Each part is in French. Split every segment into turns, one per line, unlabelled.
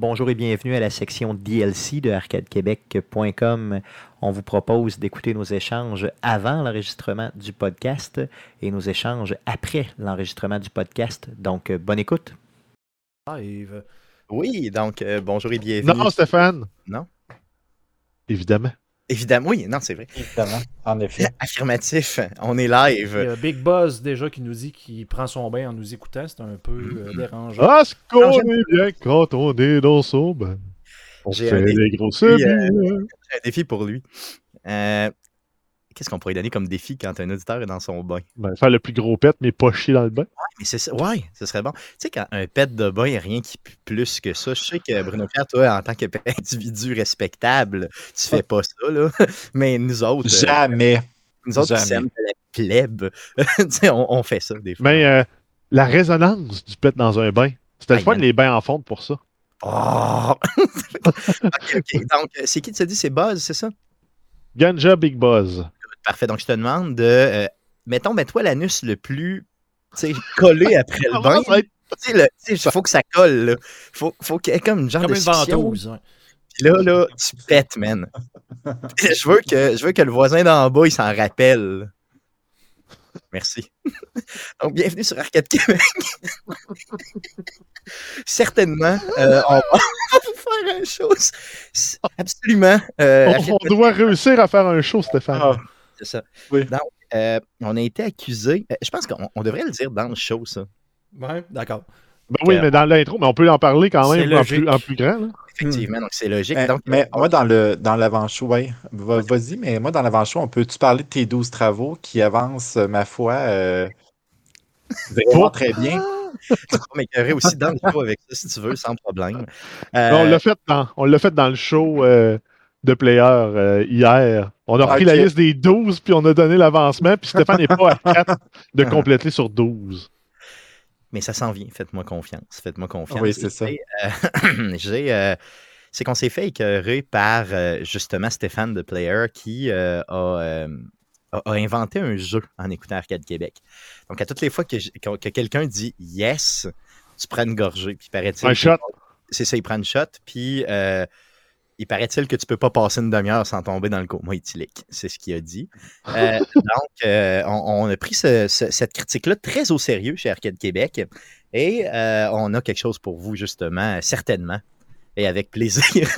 Bonjour et bienvenue à la section DLC de arcadequebec.com. On vous propose d'écouter nos échanges avant l'enregistrement du podcast et nos échanges après l'enregistrement du podcast. Donc, euh, bonne écoute. Oui, donc euh, bonjour et bienvenue.
Non, Stéphane.
Non.
Évidemment.
Évidemment, oui, non, c'est vrai.
Évidemment, en effet.
Affirmatif, on est live.
Il y a Big Buzz déjà qui nous dit qu'il prend son bain en nous écoutant. C'est un peu euh, dérangeant.
Ah, ce qu'on est bien quand on est dans son bain. On fait
un
des grosses
euh. J'ai un défi pour lui. Euh, Qu'est-ce qu'on pourrait donner comme défi quand un auditeur est dans son bain?
Ben, faire le plus gros pet, mais pas chier dans le bain.
Mais c'est ça, ouais, ce serait bon. Tu sais, quand un pet de bain, il n'y a rien qui pue plus que ça. Je sais que Bruno Pierre, toi, en tant qu'individu respectable, tu fais pas ça, là. Mais nous autres, euh,
Jamais.
nous autres qui
jamais.
sommes de la plèbe, tu sais, on, on fait ça des fois.
Mais euh, la résonance du pet dans un bain. C'était le fun, les bains en fonte pour ça.
Oh! ok, ok. Donc, euh, c'est qui tu as dit? C'est Buzz, c'est ça?
Ganja Big Buzz.
Parfait. Donc, je te demande de. euh, mettons, mets-toi l'anus le plus tu sais, collé après le bain. Sais, faut que ça colle, là. Faut, faut qu'il y ait comme une genre
Comme
de
une ventouse. ouais.
Puis là, là, tu pètes, man. je, veux que, je veux que le voisin d'en bas, il s'en rappelle. Merci. Donc, bienvenue sur Arcade Québec. Certainement, euh, on va vous faire un show. Absolument. euh,
on doit réussir à faire un show, Stéphane.
Ah,
c'est ça.
Oui.
Donc, euh, on a été accusé. euh, je pense qu'on on devrait le dire dans le show, ça.
Ouais, d'accord.
Ben oui, mais dans l'intro, mais on peut en parler quand même en plus, en plus grand. Là.
Effectivement, donc c'est logique.
mais,
donc,
mais moi, dans le dans l'avant-show, va- vas-y, mais moi, dans l'avant-show, on peut-tu parler de tes 12 travaux qui avancent, euh, ma foi, euh, vraiment très bien?
tu peux m'écœurer aussi dans le show avec ça, si tu veux, sans problème.
Ben, on
Euh,
l'a fait dans, on l'a fait dans le show euh, de Player euh, hier. On a repris
Ok.
la liste des 12, puis on a donné l'avancement, puis Stéphane n'est pas à 4 de compléter sur 12.
Mais ça s'en vient, faites-moi confiance. Faites-moi confiance.
Oui, c'est ça.
Euh, j'ai, euh, c'est qu'on s'est fait écœurer par justement Stéphane de Player qui euh, a, euh, a- a inventé un jeu en écoutant Arcade Québec. Donc, à toutes les fois que, que- que quelqu'un dit yes, tu prends une gorgée. Puis paraît-il.
Un shot.
C'est ça, il prend une shot. Puis euh, il paraît-il que tu peux pas passer une demi-heure sans tomber dans le coma éthylique. C'est ce qu'il a dit. Euh, donc, euh, on, on a pris ce- ce- cette critique-là très au sérieux chez Arcade Québec. Et euh, on a quelque chose pour vous, justement, certainement. Et avec plaisir,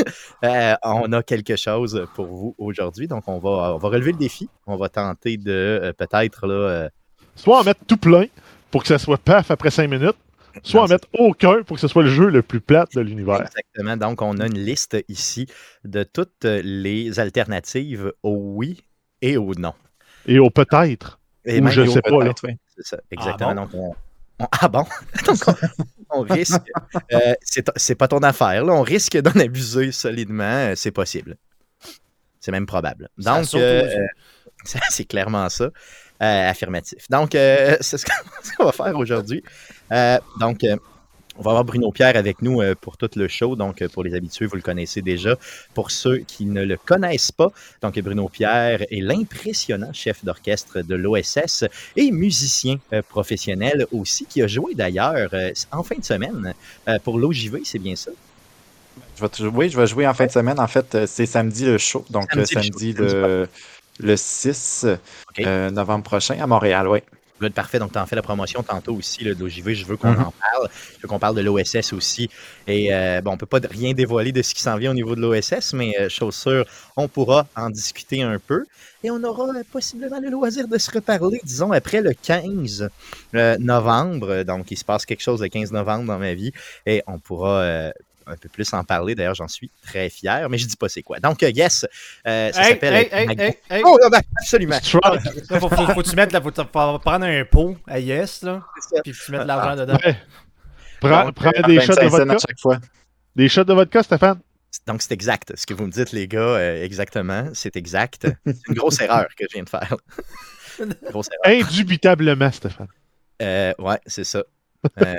on a quelque chose pour vous aujourd'hui. Donc, on va, on va relever le défi. On va tenter de peut-être là,
Soit en mettre tout plein pour que ça soit paf après 5 minutes, soit
Non,
en mettre aucun pour que ce soit le jeu le plus plate de l'univers.
Exactement. Donc, on a une liste ici de toutes les alternatives au oui et au non.
Et au peut-être.
Et
Ou
même
je sais pas, là.
Peut-être, oui.
C'est ça, exactement.
bon?
Donc, on, on- ah bon? Donc, on, on risque. euh, c'est pas ton affaire, là. On risque d'en abuser solidement. euh, C'est possible. C'est même probable. Donc, euh, c'est clairement ça. Euh, affirmatif. Donc, euh, c'est ce qu'on va faire aujourd'hui. Euh, donc, on va avoir Bruno Pierre avec nous pour tout le show. Donc, pour les habitués, vous le connaissez déjà. Pour ceux qui ne le connaissent pas, donc Bruno Pierre est l'impressionnant chef d'orchestre de l'OSS et musicien professionnel aussi, qui a joué d'ailleurs en fin de semaine pour l'OJV, c'est bien ça?
Je vais te- oui, je vais jouer en fin de semaine. En fait, c'est samedi le show. Donc,
Samedi le show,
samedi
samedi
le, le 6
OK.
euh, novembre prochain à Montréal, oui.
Good, parfait. Donc, tu en fais la promotion tantôt aussi là, de l'OJV. Je veux qu'on
Mhm.
en parle. Je veux qu'on parle de l'OSS aussi. Et euh, bon, on ne peut pas rien dévoiler de ce qui s'en vient au niveau de l'OSS, mais euh, chose sûre, on pourra en discuter un peu. Et on aura euh, possiblement le loisir de se reparler, disons, après le 15 euh, novembre. Donc, il se passe quelque chose le 15 novembre dans ma vie. Et on pourra un peu plus en parler. D'ailleurs, j'en suis très fier, mais je dis pas c'est quoi. Donc, euh, yes, euh, ça
Hey,
s'appelle...
hey, hey,
Mag-
hey, hey.
Oh, ben, absolument.
Là, faut, faut, tu là, faut, faut prendre un pot à Yes, là,
C'est ça.
puis tu mettes de l'argent dedans.
Ouais. Prends,
Donc,
prends
À
des shots de
25 cents à
vodka.
chaque fois.
Des shots de vodka, Stéphane?
Donc, c'est exact. Ce que vous me dites, les gars, euh, exactement, c'est exact. C'est une grosse erreur que je viens de faire. grosse erreur.
Indubitablement, Stéphane.
Euh, ouais, c'est ça. Euh,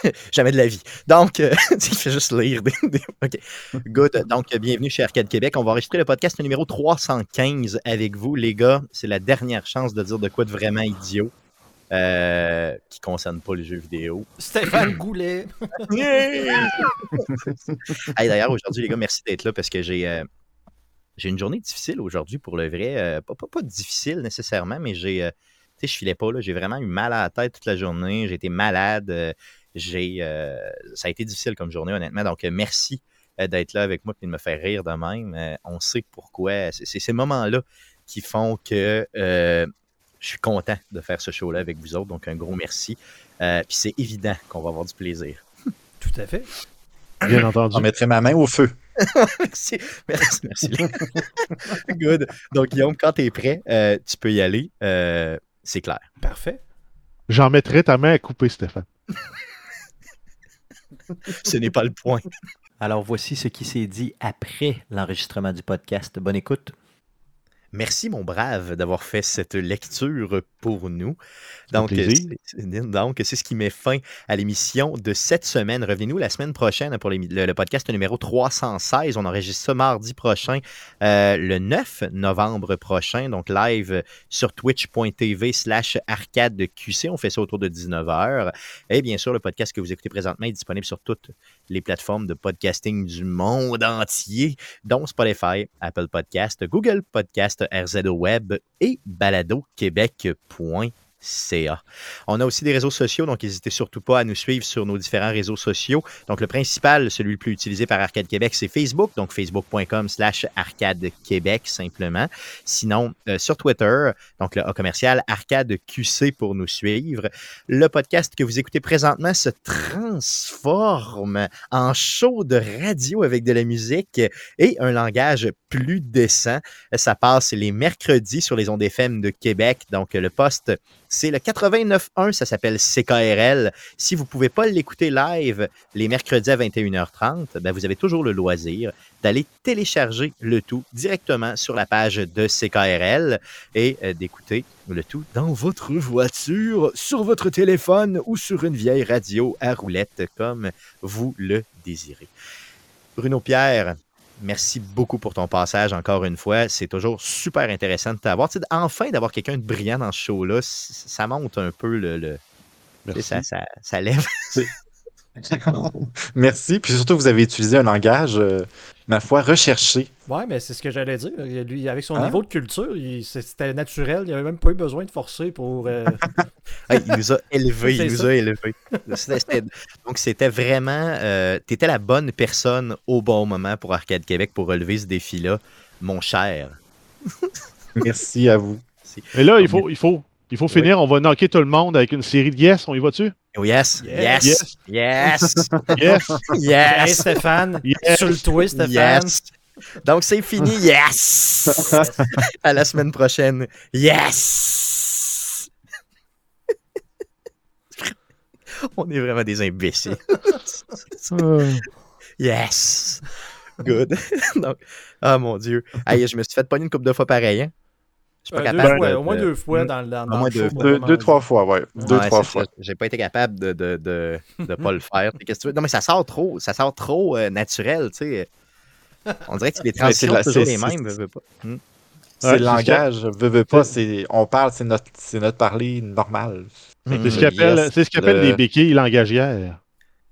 jamais de la vie. Donc, euh, il fait juste lire. Des, des- OK. Good. Donc, euh, bienvenue chez Arcade Québec. On va enregistrer le podcast numéro 315 avec vous, les gars. C'est la dernière chance de dire de quoi de vraiment idiot. euh, qui ne concerne pas les jeux vidéo.
Stéphane Goulet.
Hey, D'ailleurs, aujourd'hui, les gars, merci d'être là parce que j'ai euh, j'ai une journée difficile aujourd'hui pour le vrai. Euh, pas, pas, pas difficile nécessairement, mais j'ai. euh, tu sais, je filais pas, là. J'ai vraiment eu mal à la tête toute la journée. J'ai été malade. J'ai, euh, ça a été difficile comme journée, honnêtement. Donc, euh, merci euh, d'être là avec moi et de me faire rire de même. Euh, on sait pourquoi. C'est ces moments-là qui font que euh, je suis content de faire ce show-là avec vous autres. Donc, un gros merci. Euh, Puis c'est évident qu'on va avoir du plaisir.
Tout à fait.
Bien entendu.
On mettrait ma main au feu.
merci. Merci. merci. Good. Donc, Guillaume, quand tu es prêt, euh, tu peux y aller. Euh, c'est clair.
Parfait.
J'en mettrai ta main à couper, Stéphane.
Ce n'est pas le point.
Alors voici ce qui s'est dit après l'enregistrement du podcast. Bonne écoute.
Merci, mon brave, d'avoir fait cette lecture pour nous. Donc, c'est- ce qui met fin à l'émission de cette semaine. Revenez-nous la semaine prochaine pour le, le podcast numéro 316. On enregistre ça mardi prochain, euh, le 9 novembre prochain. Donc, live sur twitch.tv slash arcadeqc. On fait ça autour de 19h. Et bien sûr, le podcast que vous écoutez présentement est disponible sur toutes les plateformes de podcasting du monde entier dont Spotify, Apple Podcast, Google Podcast, RZO Web et baladoquebec.ca. On a aussi des réseaux sociaux, donc n'hésitez surtout pas à nous suivre sur nos différents réseaux sociaux. Donc le principal, celui le plus utilisé par Arcade Québec, c'est Facebook, donc facebook.com slash Arcade Québec simplement. Sinon, euh, sur Twitter, donc le commercial Arcade QC pour nous suivre. Le podcast que vous écoutez présentement se transforme en show de radio avec de la musique et un langage plus décent. Ça passe les mercredis sur les ondes FM de Québec. Donc, le poste, c'est le 89.1, ça s'appelle CKRL. Si vous ne pouvez pas l'écouter live les mercredis à 21h30, ben, vous avez toujours le loisir d'aller télécharger le tout directement sur la page de CKRL et euh, d'écouter le tout dans votre voiture, sur votre téléphone ou sur une vieille radio à roulette comme vous le désirez. Bruno Pierre, merci beaucoup pour ton passage encore une fois. C'est toujours super intéressant de t'avoir. Tu sais, enfin, d'avoir quelqu'un de brillant dans ce show-là, ça monte un peu le. le- ça, ça, ça lève.
Merci. Puis surtout, vous avez utilisé un langage, euh, ma foi, recherché.
Ouais, mais c'est ce que j'allais dire. Lui, avec son
Hein?
niveau de culture, c'était naturel. Il n'y avait même pas eu besoin de forcer pour. euh,
Hey, il nous a élevés, il nous
ça.
a élevés. Donc, c'était vraiment. tu étais la bonne personne au bon moment pour Arcade Québec pour relever ce défi-là, mon cher.
Merci à vous.
Mais là, il faut, il faut, il faut finir. On va knocker tout le monde avec une série de yes. On y va-tu?
Oh, yes, yes,
Yes.
yes,
Yes.
Hey,
yes,
Stéphane,
Yes.
sur le twist, Stéphane.
yes. Donc, c'est fini, yes! À la semaine prochaine, yes! On est vraiment des imbéciles. Yes! Good. Donc, ah mon Dieu. Hey, je me suis fait pogner une couple de fois pareil. Hein? Je suis pas
Euh, deux
capable.
fois,
de-
au moins
de-
deux fois
Hmm.
dans,
Au moins
le
deux
show.
Deux, deux, trois fois, ouais. Deux,
Ouais,
trois fois.
J'ai pas été capable de de, de, de pas le faire. Qu'est-ce que tu veux? Non, mais ça sort trop. Ça sort trop euh, naturel, tu sais. On dirait que les transitions sont toujours les mêmes. veux, veux pas. Hmm.
C'est
Ouais,
le langage, veux, veux pas, c'est, on parle, c'est notre, c'est notre parler normal.
Hmm.
C'est ce qu'ils appellent,
Yes,
c'est ce qu'ils appellent
le-
des béquilles langagières.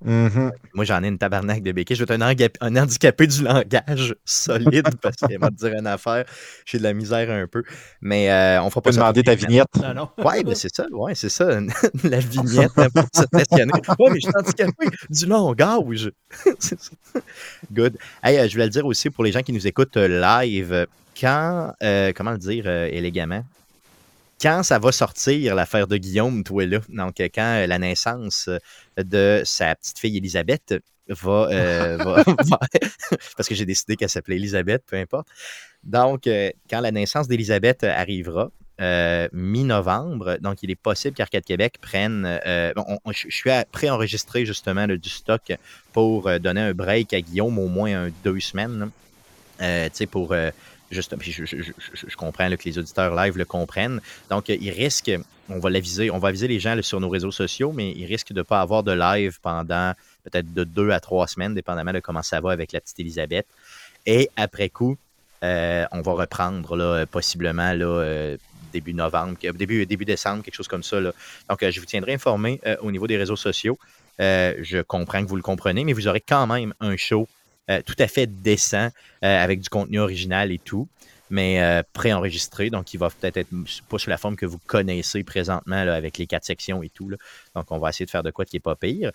Mhm.
Moi, j'en ai une tabarnak de béquille. Je vais être un, handicapé du langage solide parce qu'il va te dire une affaire. J'ai de la misère un peu. Mais euh, on fera pas
demander ta vignette.
Non, non.
Ouais, ben c'est ça, ouais, c'est ça. La vignette hein, pour se stationner. Ouais, mais je suis handicapé du langage. C'est ça. Good. Hey, euh, je voulais le dire aussi pour les gens qui nous écoutent euh, live, quand, euh, comment le dire euh, élégamment, quand ça va sortir l'affaire de Guillaume, toi là, donc euh, quand euh, la naissance euh, de sa petite fille Elisabeth va, euh, parce que j'ai décidé qu'elle s'appelait Elisabeth, peu importe. Donc, quand la naissance d'Elisabeth arrivera, euh, mi-novembre. Donc, il est possible qu'Arcade Québec prenne. euh, on- on- je suis à préenregistrer justement là, du stock pour euh, donner un break à Guillaume au moins un, deux semaines. tu sais, pour. Juste, puis je, je- je- je- comprends que les auditeurs live le comprennent. Donc, euh, il risque, on va l'aviser, on va aviser les gens sur nos réseaux sociaux, mais il risque de ne pas avoir de live pendant peut-être de deux à trois semaines, dépendamment de comment ça va avec la petite Elisabeth. Et après coup, euh, on va reprendre là, possiblement là, euh, début novembre, début, début décembre, quelque chose comme ça. là. Donc, je vous tiendrai informé au niveau des réseaux sociaux. Je comprends que vous le comprenez, mais vous aurez quand même un show euh, tout à fait décent euh, avec du contenu original et tout, mais euh, préenregistré. Donc, il va peut-être être pas sous la forme que vous connaissez présentement là, avec les quatre sections et tout. là. Donc, on va essayer de faire de quoi qui n'est pas pire.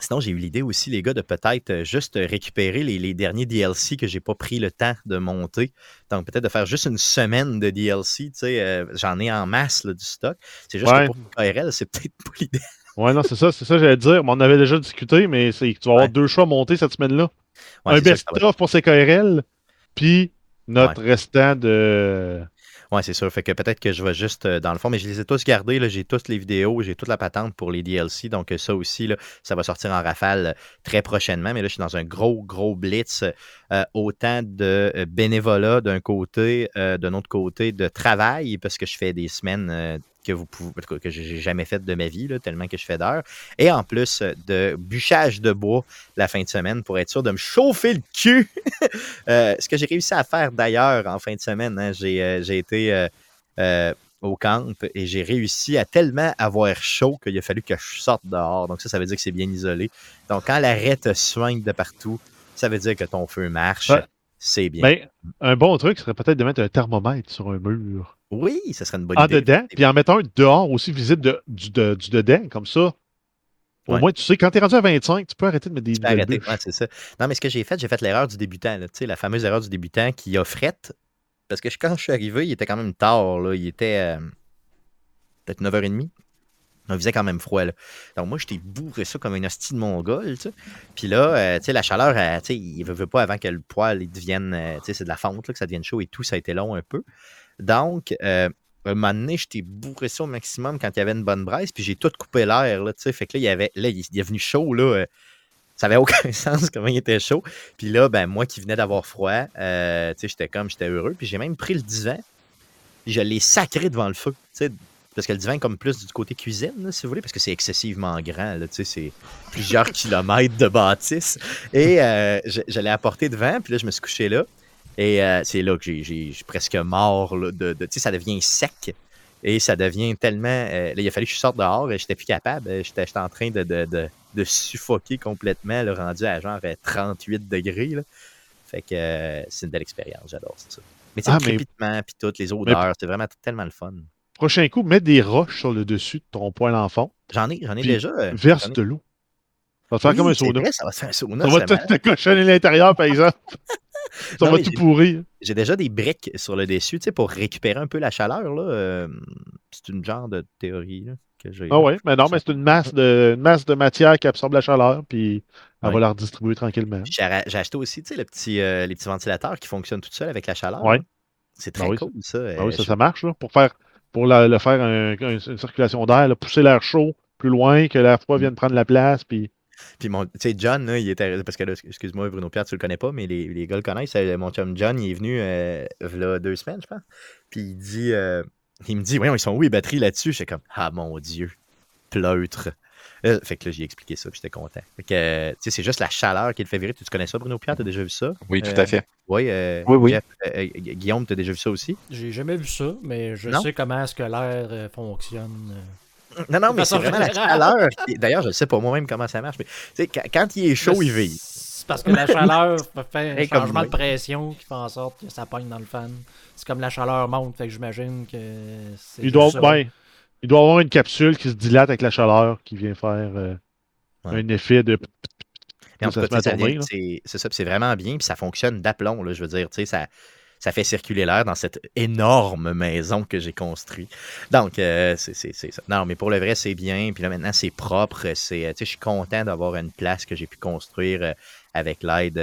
Sinon, j'ai eu l'idée aussi, les gars, de peut-être juste récupérer les, les derniers DLC que j'ai pas pris le temps de monter. Donc, peut-être de faire juste une semaine de DLC. Tu sais, euh, j'en ai en masse là, du stock. C'est juste
Ouais.
que pour KRL, c'est peut-être pas l'idée.
Ouais, non, c'est ça, c'est ça, j'allais dire. Mais on avait déjà discuté, mais c'est que tu vas avoir
Ouais.
deux choix montés cette semaine-là.
Ouais,
un best-of pour CKRL, puis notre restant de.
Ouais, c'est sûr. Fait que peut-être que je vais juste, euh, dans le fond, mais je les ai tous gardés. là. J'ai toutes les vidéos, j'ai toute la patente pour les DLC. Donc, euh, ça aussi, là, ça va sortir en rafale euh, très prochainement. Mais là, je suis dans un gros, gros blitz. euh, autant de bénévolat d'un côté, euh, d'un autre côté, de travail, parce que je fais des semaines euh, que vous pouvez, en tout cas, que j'ai jamais faites de ma vie, là, tellement que je fais d'heures. Et en plus euh, de bûchage de bois la fin de semaine pour être sûr de me chauffer le cul. Euh, ce que j'ai réussi à faire d'ailleurs en fin de semaine, hein, j'ai euh, j'ai été euh, au camp et j'ai réussi à tellement avoir chaud qu'il a fallu que je sorte dehors. Donc ça, ça veut dire que c'est bien isolé. Donc quand l'arrêt te soigne de partout, ça veut dire que ton feu marche.
Ouais.
C'est bien.
Ben, un bon truc serait peut-être de mettre un thermomètre sur un mur.
Oui, ce serait une bonne
En
idée.
dedans, puis en mettant un dehors aussi, visite de, du, de- du dedans, comme ça. Au
Ouais.
moins, tu sais, quand tu es rendu à 25, tu peux arrêter de mettre des
Tu peux
nouvelles
arrêter.
bûches.
Ouais, c'est ça. Non, mais ce que j'ai fait, j'ai fait l'erreur du débutant. là. La fameuse erreur du débutant qui a frette. Parce que quand je suis arrivé, il était quand même tard. Là. Il était euh, peut-être 9h30. Il faisait quand même froid. Là. Donc moi, j'étais bourré ça comme une hostie de mongol. Puis là, euh, tu sais, la chaleur, euh, tu sais, il ne veut pas avant que le poêle il devienne. tu sais, c'est de la fonte, là, que ça devienne chaud et tout. Ça a été long un peu. Donc, euh, un moment donné, j'étais bourré ça au maximum quand il y avait une bonne braise, puis j'ai tout coupé l'air, là, tu sais. Fait que là, il avait, là, il est venu chaud, là. euh, ça avait aucun sens comment il était chaud. Puis là, ben, moi qui venais d'avoir froid, euh, tu sais, j'étais comme, j'étais heureux. Puis j'ai même pris le divan, puis je l'ai sacré devant le feu, tu sais. Parce que le divan est comme plus du côté cuisine, si vous voulez, parce que c'est excessivement grand, tu sais, c'est plusieurs kilomètres de bâtisse. Et euh, je, je l'ai devant, puis là, je me suis couché là. Et euh, c'est là que j'ai- je presque mort. Là, de, de- tu sais, ça devient sec. Et ça devient tellement. euh, là, il a fallu que je sorte dehors. et J'étais plus capable. euh, J'étais en train de, de, de, de suffoquer complètement, là, rendu à genre euh, 38 degrés. Là. Fait que euh, c'est une belle expérience. J'adore ça. Mais sais,
Ah,
le crépitement, puis toutes les odeurs, c'est vraiment tellement le fun.
Prochain coup, mets des roches sur le dessus de ton poêle en fond.
J'en ai, j'en ai déjà.
Verse
ai-
de l'eau. Ça va te faire
Oui,
comme un
c'est
sauna.
vrai, ça va te faire un sauna.
Ça va
ça
te,
marche.
te cochonner l'intérieur, par exemple. ça
Non,
va tout pourrir.
J'ai déjà des briques sur le dessus, tu sais, pour récupérer un peu la chaleur. Là. euh, c'est une genre de théorie là, que j'ai.
Ah ouais, mais non, mais c'est une masse de, une masse de matière qui absorbe la chaleur, puis elle
Ouais.
va la redistribuer tranquillement.
J'ai acheté aussi, tu sais, le petit, euh, les petits ventilateurs qui fonctionnent tout seuls avec la chaleur.
Ouais.
C'est très
Ah oui,
cool, ça. euh,
Ah oui, ça,
je-
ça marche, là, pour faire, pour la- le faire un- un- une circulation d'air, pousser l'air chaud plus loin, que l'air froid vienne prendre la place, puis
Puis, mon, tu sais, John, là, il était. Parce que là, excuse-moi, Bruno Pierre, tu le connais pas, mais les, les gars le connaissent. euh, Mon chum John, il est venu euh, là, deux semaines, je pense. Puis il dit. euh, il me dit, voyons, ils sont où les batteries là-dessus? J'étais comme, ah mon Dieu, pleutre. Euh, fait que là, j'ai expliqué ça, puis j'étais content. Fait que, euh, tu sais, c'est juste la chaleur qui le fait virer. Tu connais ça, Bruno Pierre? T'as déjà vu ça?
Oui, tout à fait.
Oui, euh,
Oui, oui.
Jeff, Guillaume, t'as déjà vu ça aussi?
J'ai jamais vu ça, mais je
Non?
sais comment est-ce que l'air euh, fonctionne.
Non, non, mais c'est vraiment la chaleur. D'ailleurs, je ne sais pas moi-même comment ça marche, mais tu sais, quand, quand il est chaud, il vit.
C'est parce que la chaleur fait un changement de pression qui fait en sorte que ça pogne dans le fan. C'est comme la chaleur monte, fait que j'imagine que c'est.
il doit, ben, il doit avoir une capsule qui se dilate avec la chaleur qui vient faire euh,
Ouais.
un effet de.
C'est ça, c'est vraiment bien, puis ça fonctionne d'aplomb, là, je veux dire, tu sais, ça, ça fait circuler l'air dans cette énorme maison que j'ai construite. Donc, euh, c'est ça. Non, mais pour le vrai, c'est bien, puis là, maintenant, c'est propre, c'est, euh, je suis content d'avoir une place que j'ai pu construire euh, avec l'aide,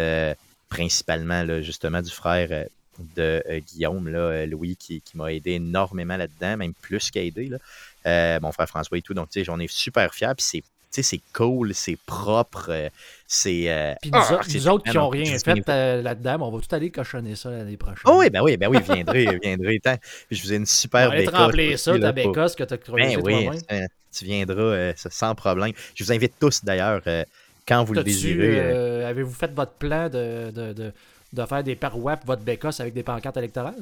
principalement, là, justement, du frère de Guillaume, là, Louis, qui, m'a aidé énormément là-dedans, même plus qu'aidé, là. Euh, mon frère François et tout, donc, tu sais, j'en ai super fier, puis c'est sais, c'est cool, c'est propre, euh, c'est. euh,
Puis nous,
ah,
autres- nous autres qui n'ont rien fait euh, là-dedans, ben, on va tout aller cochonner ça l'année prochaine.
Oh oui, ben oui, ben oui, viendrez, viendrez. Tant. Je vous ai une
on
super
aller
bécosse
trembler ça, ta bécosse que tu as creusée
Ben oui,
toi-même.
euh, tu viendras euh, ça, sans problème. Je vous invite tous d'ailleurs, euh, quand vous le désirez. euh,
euh, Avez-vous fait votre plan de, de, de, de faire des parois pour votre bécosse avec des pancartes électorales?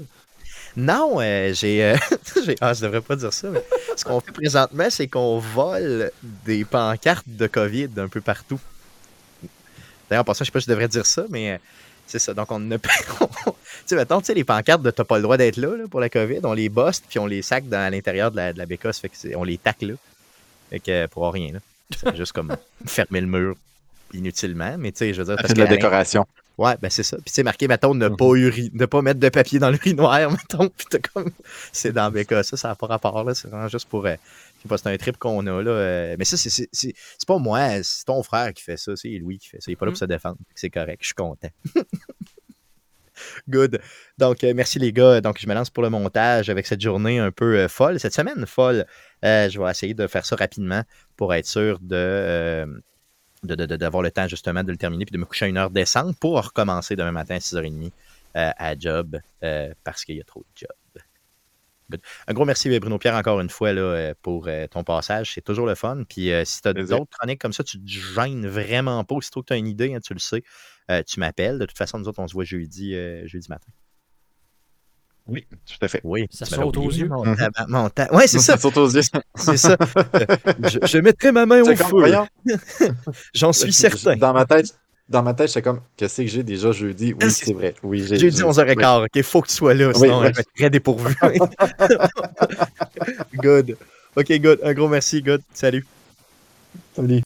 Non, euh, j'ai, euh, j'ai- Ah, je devrais pas dire ça, mais ce qu'on fait présentement, c'est qu'on vole des pancartes de COVID un peu partout. D'ailleurs, en passant, je sais pas si je devrais dire ça, mais euh, c'est ça. Donc, on ne tu sais, mettons, tu sais, les pancartes de t'as pas le droit d'être là, là, pour la COVID, on les bosse, puis on les sac dans, à l'intérieur de la, de la bécasse, fait que c'est- on les tacle là. Fait que, pour rien, là. C'est juste comme fermer le mur inutilement, mais tu sais, je veux dire, parce
fait de la décoration.
Ouais, ben c'est ça. Puis c'est marqué, mettons, ne pas uri- ne pas mettre de papier dans l'urinoir, mettons. Puis t'as comme. C'est dans BK, ça, ça n'a pas rapport, là. C'est vraiment juste pour. euh, je sais pas, c'est un trip qu'on a, là. euh, mais ça, c'est- pas moi, c'est ton frère qui fait ça. C'est Louis qui fait ça. Il est pas là pour se défendre. C'est correct, je suis content. Good. Donc, euh, merci les gars. Donc, je me lance pour le montage avec cette journée un peu euh, folle. Cette semaine folle, Euh, je vais essayer de faire ça rapidement pour être sûr de. Euh, de- d'avoir le temps justement de le terminer puis de me coucher à une heure décente pour recommencer demain matin à 6h30 euh, à job euh, parce qu'il y a trop de job. Good. Un gros merci Bruno Pierre encore une fois là, euh, pour euh, ton passage. C'est toujours le fun. Puis si tu as d'autres chroniques comme ça, tu te gênes vraiment pas. Que tu as une idée, hein, tu le sais, tu m'appelles. De toute façon, nous autres, on se voit jeudi, jeudi matin.
Oui, tout à fait.
Oui.
Ça saute aux yeux.
Mon, ta- Ouais, c'est ça.
saute aux yeux.
C'est ça. je, je mettrai ma main au feu. J'en suis certain.
Dans ma tête, dans ma tête, j'étais comme, qu'est-ce que j'ai déjà jeudi? Oui, C'est- vrai. Oui, j'ai
Jeudi 11h15. OK, faut que tu sois là,
Oui,
sinon
oui.
je vais être très dépourvu. good. OK, good. Un gros merci, good. Salut.
Oui. Salut.